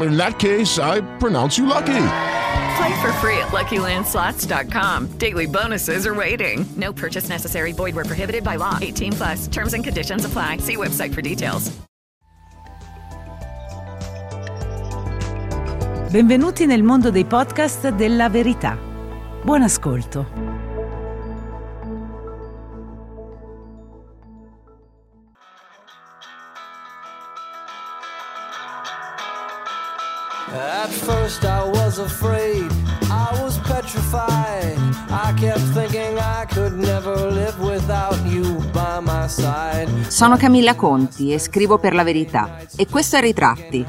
In that case, I pronounce you lucky. Play for free at LuckyLandSlots.com. Daily bonuses are waiting. No purchase necessary. Void where prohibited by law. 18 plus. Terms and conditions apply. See website for details. Benvenuti nel mondo dei podcast della verità. Buon ascolto. First I was afraid, I was petrified. I kept thinking I could never live without you by my side. Sono Camilla Conti e scrivo per La Verità e questo è Ritratti,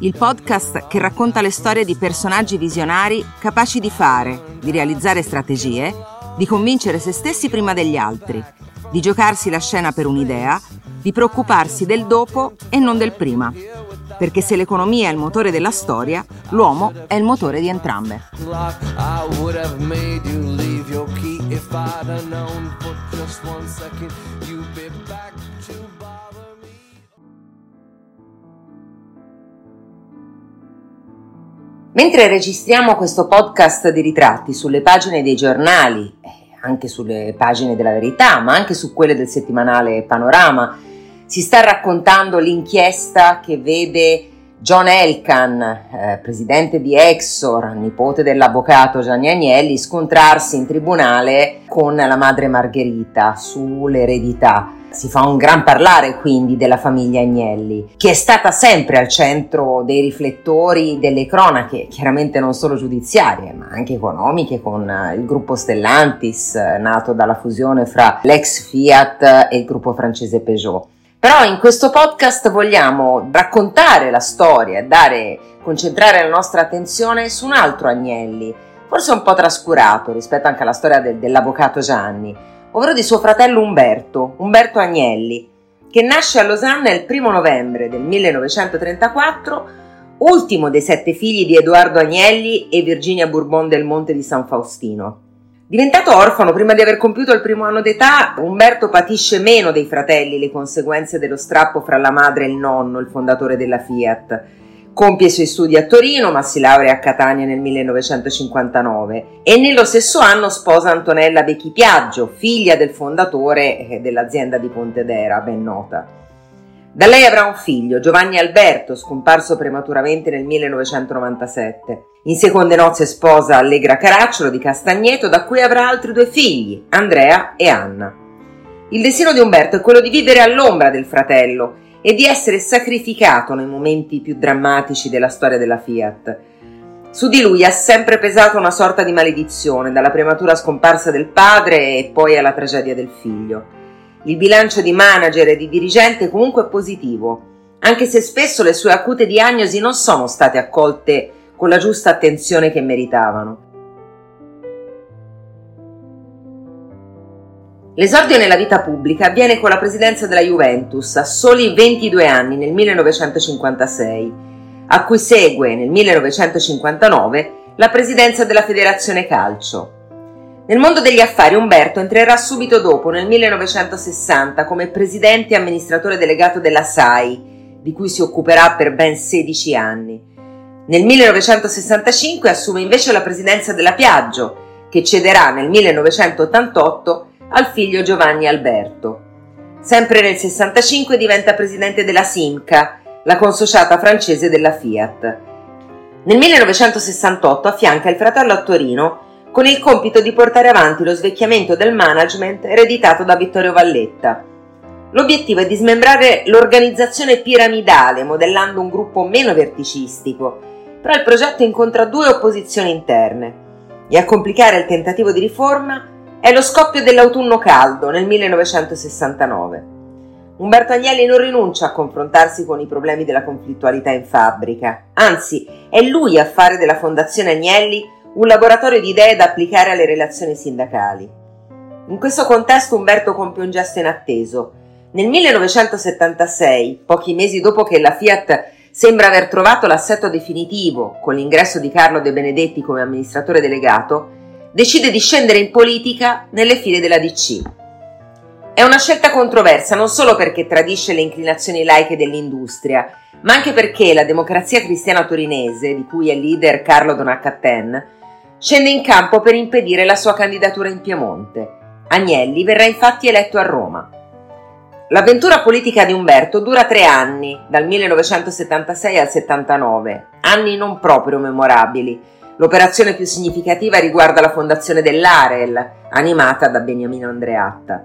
il podcast che racconta le storie di personaggi visionari capaci di fare, di realizzare strategie, di convincere se stessi prima degli altri, di giocarsi la scena per un'idea, di preoccuparsi del dopo e non del prima. Perché se l'economia è il motore della storia, l'uomo è il motore di entrambe. Mentre registriamo questo podcast di ritratti sulle pagine dei giornali, eh, anche sulle pagine della verità, ma anche su quelle del settimanale Panorama, si sta raccontando l'inchiesta che vede John Elkan, eh, presidente di Exor, nipote dell'avvocato Gianni Agnelli, scontrarsi in tribunale con la madre Margherita sull'eredità. Si fa un gran parlare quindi della famiglia Agnelli, che è stata sempre al centro dei riflettori delle cronache, chiaramente non solo giudiziarie, ma anche economiche, con eh, il gruppo Stellantis, eh, nato dalla fusione fra l'ex Fiat e il gruppo francese Peugeot. Però in questo podcast vogliamo raccontare la storia, dare, concentrare la nostra attenzione su un altro Agnelli, forse un po' trascurato rispetto anche alla storia del, dell'avvocato Gianni, ovvero di suo fratello Umberto, Umberto Agnelli, che nasce a Losanna il primo novembre del 1934, ultimo dei sette figli di Edoardo Agnelli e Virginia Bourbon del Monte di San Faustino. Diventato orfano prima di aver compiuto il primo anno d'età, Umberto patisce meno dei fratelli le conseguenze dello strappo fra la madre e il nonno, il fondatore della Fiat. Compie i suoi studi a Torino, ma si laurea a Catania nel 1959 e nello stesso anno sposa Antonella Becchi Piaggio, figlia del fondatore eh, dell'azienda di Pontedera, ben nota. Da lei avrà un figlio, Giovanni Alberto, scomparso prematuramente nel 1997. In seconde nozze sposa Allegra Caracciolo di Castagneto, da cui avrà altri due figli, Andrea e Anna. Il destino di Umberto è quello di vivere all'ombra del fratello e di essere sacrificato nei momenti più drammatici della storia della Fiat. Su di lui ha sempre pesato una sorta di maledizione, dalla prematura scomparsa del padre e poi alla tragedia del figlio. Il bilancio di manager e di dirigente è comunque positivo, anche se spesso le sue acute diagnosi non sono state accolte con la giusta attenzione che meritavano. L'esordio nella vita pubblica avviene con la presidenza della Juventus a soli 22 anni nel 1956, a cui segue nel 1959 la presidenza della Federazione Calcio. Nel mondo degli affari Umberto entrerà subito dopo, nel 1960, come presidente e amministratore delegato della SAI, di cui si occuperà per ben 16 anni. Nel 1965 assume invece la presidenza della Piaggio, che cederà nel 1988 al figlio Giovanni Alberto. Sempre nel 65 diventa presidente della Simca, la consociata francese della Fiat. Nel 1968 affianca il fratello a Torino con il compito di portare avanti lo svecchiamento del management ereditato da Vittorio Valletta. L'obiettivo è di smembrare l'organizzazione piramidale modellando un gruppo meno verticistico, però il progetto incontra due opposizioni interne e a complicare il tentativo di riforma è lo scoppio dell'autunno caldo nel 1969. Umberto Agnelli non rinuncia a confrontarsi con i problemi della conflittualità in fabbrica, anzi è lui a fare della Fondazione Agnelli un laboratorio di idee da applicare alle relazioni sindacali. In questo contesto Umberto compie un gesto inatteso. Nel 1976, pochi mesi dopo che la Fiat sembra aver trovato l'assetto definitivo con l'ingresso di Carlo De Benedetti come amministratore delegato, decide di scendere in politica nelle file della DC. È una scelta controversa non solo perché tradisce le inclinazioni laiche dell'industria, ma anche perché la democrazia cristiana torinese, di cui è leader Carlo Donat-Cattin, scende in campo per impedire la sua candidatura in Piemonte. Agnelli verrà infatti eletto a Roma. L'avventura politica di Umberto dura tre anni, dal 1976 al 79, anni non proprio memorabili. L'operazione più significativa riguarda la fondazione dell'Arel, animata da Beniamino Andreatta.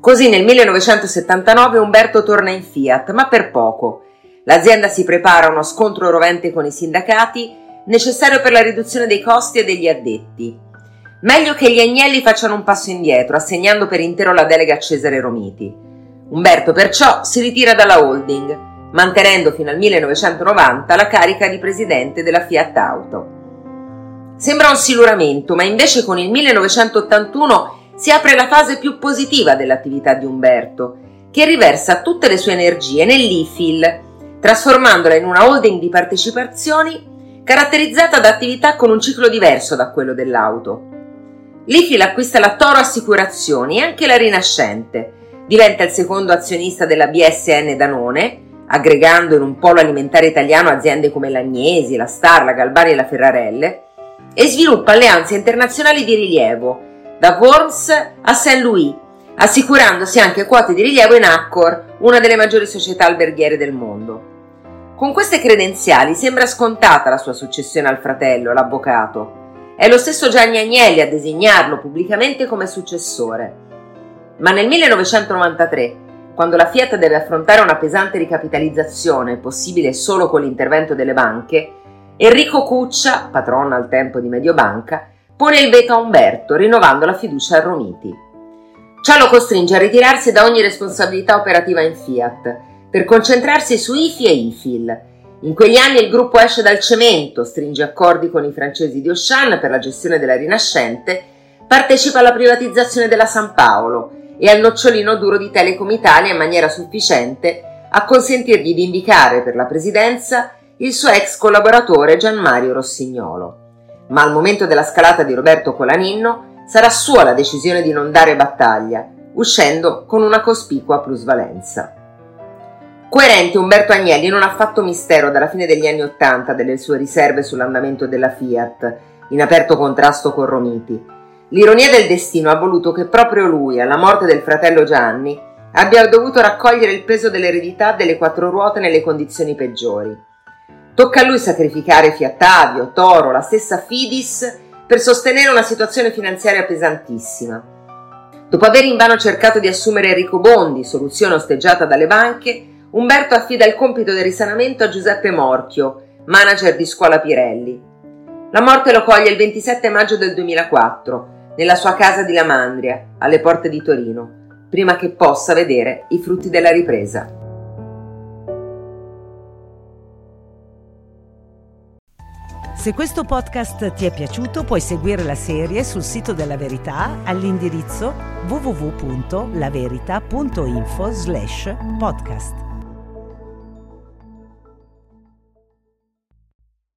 Così nel 1979 Umberto torna in Fiat, ma per poco. L'azienda si prepara a uno scontro rovente con i sindacati, necessario per la riduzione dei costi e degli addetti. Meglio che gli Agnelli facciano un passo indietro, assegnando per intero la delega a Cesare Romiti. Umberto perciò si ritira dalla holding, mantenendo fino al 1990 la carica di presidente della Fiat Auto. Sembra un siluramento, ma invece con il 1981 si apre la fase più positiva dell'attività di Umberto, che riversa tutte le sue energie nell'IFIL, trasformandola in una holding di partecipazioni caratterizzata da attività con un ciclo diverso da quello dell'auto. L'IFIL acquista la Toro Assicurazioni e anche la Rinascente, diventa il secondo azionista della BSN Danone, aggregando in un polo alimentare italiano aziende come l'Agnesi, la Star, la Galbani e la Ferrarelle, e sviluppa alleanze internazionali di rilievo, da Worms a Saint Louis, assicurandosi anche quote di rilievo in Accor, una delle maggiori società alberghiere del mondo. Con queste credenziali sembra scontata la sua successione al fratello, l'avvocato. È lo stesso Gianni Agnelli a designarlo pubblicamente come successore. Ma nel 1993, quando la Fiat deve affrontare una pesante ricapitalizzazione, possibile solo con l'intervento delle banche, Enrico Cuccia, patrono al tempo di Mediobanca, pone il veto a Umberto, rinnovando la fiducia a Romiti. Ciò lo costringe a ritirarsi da ogni responsabilità operativa in Fiat, per concentrarsi su IFI e IFIL. In quegli anni il gruppo esce dal cemento, stringe accordi con i francesi di Auchan per la gestione della Rinascente, partecipa alla privatizzazione della San Paolo e al nocciolino duro di Telecom Italia in maniera sufficiente a consentirgli di indicare per la presidenza il suo ex collaboratore Gianmario Rossignolo. Ma al momento della scalata di Roberto Colaninno sarà sua la decisione di non dare battaglia, uscendo con una cospicua plusvalenza. Coerente, Umberto Agnelli non ha fatto mistero dalla fine degli anni Ottanta delle sue riserve sull'andamento della Fiat, in aperto contrasto con Romiti, L'ironia del destino ha voluto che proprio lui, alla morte del fratello Gianni, abbia dovuto raccogliere il peso dell'eredità delle quattro ruote nelle condizioni peggiori. Tocca a lui sacrificare Fiattavio, Toro, la stessa Fidis per sostenere una situazione finanziaria pesantissima. Dopo aver invano cercato di assumere Enrico Bondi, soluzione osteggiata dalle banche, Umberto affida il compito del risanamento a Giuseppe Morchio, manager di Scuola Pirelli. La morte lo coglie il 27 maggio del 2004 nella sua casa di Lamandria, alle porte di Torino, prima che possa vedere i frutti della ripresa. Se questo podcast ti è piaciuto puoi seguire la serie sul sito della Verità all'indirizzo www.laverita.info podcast.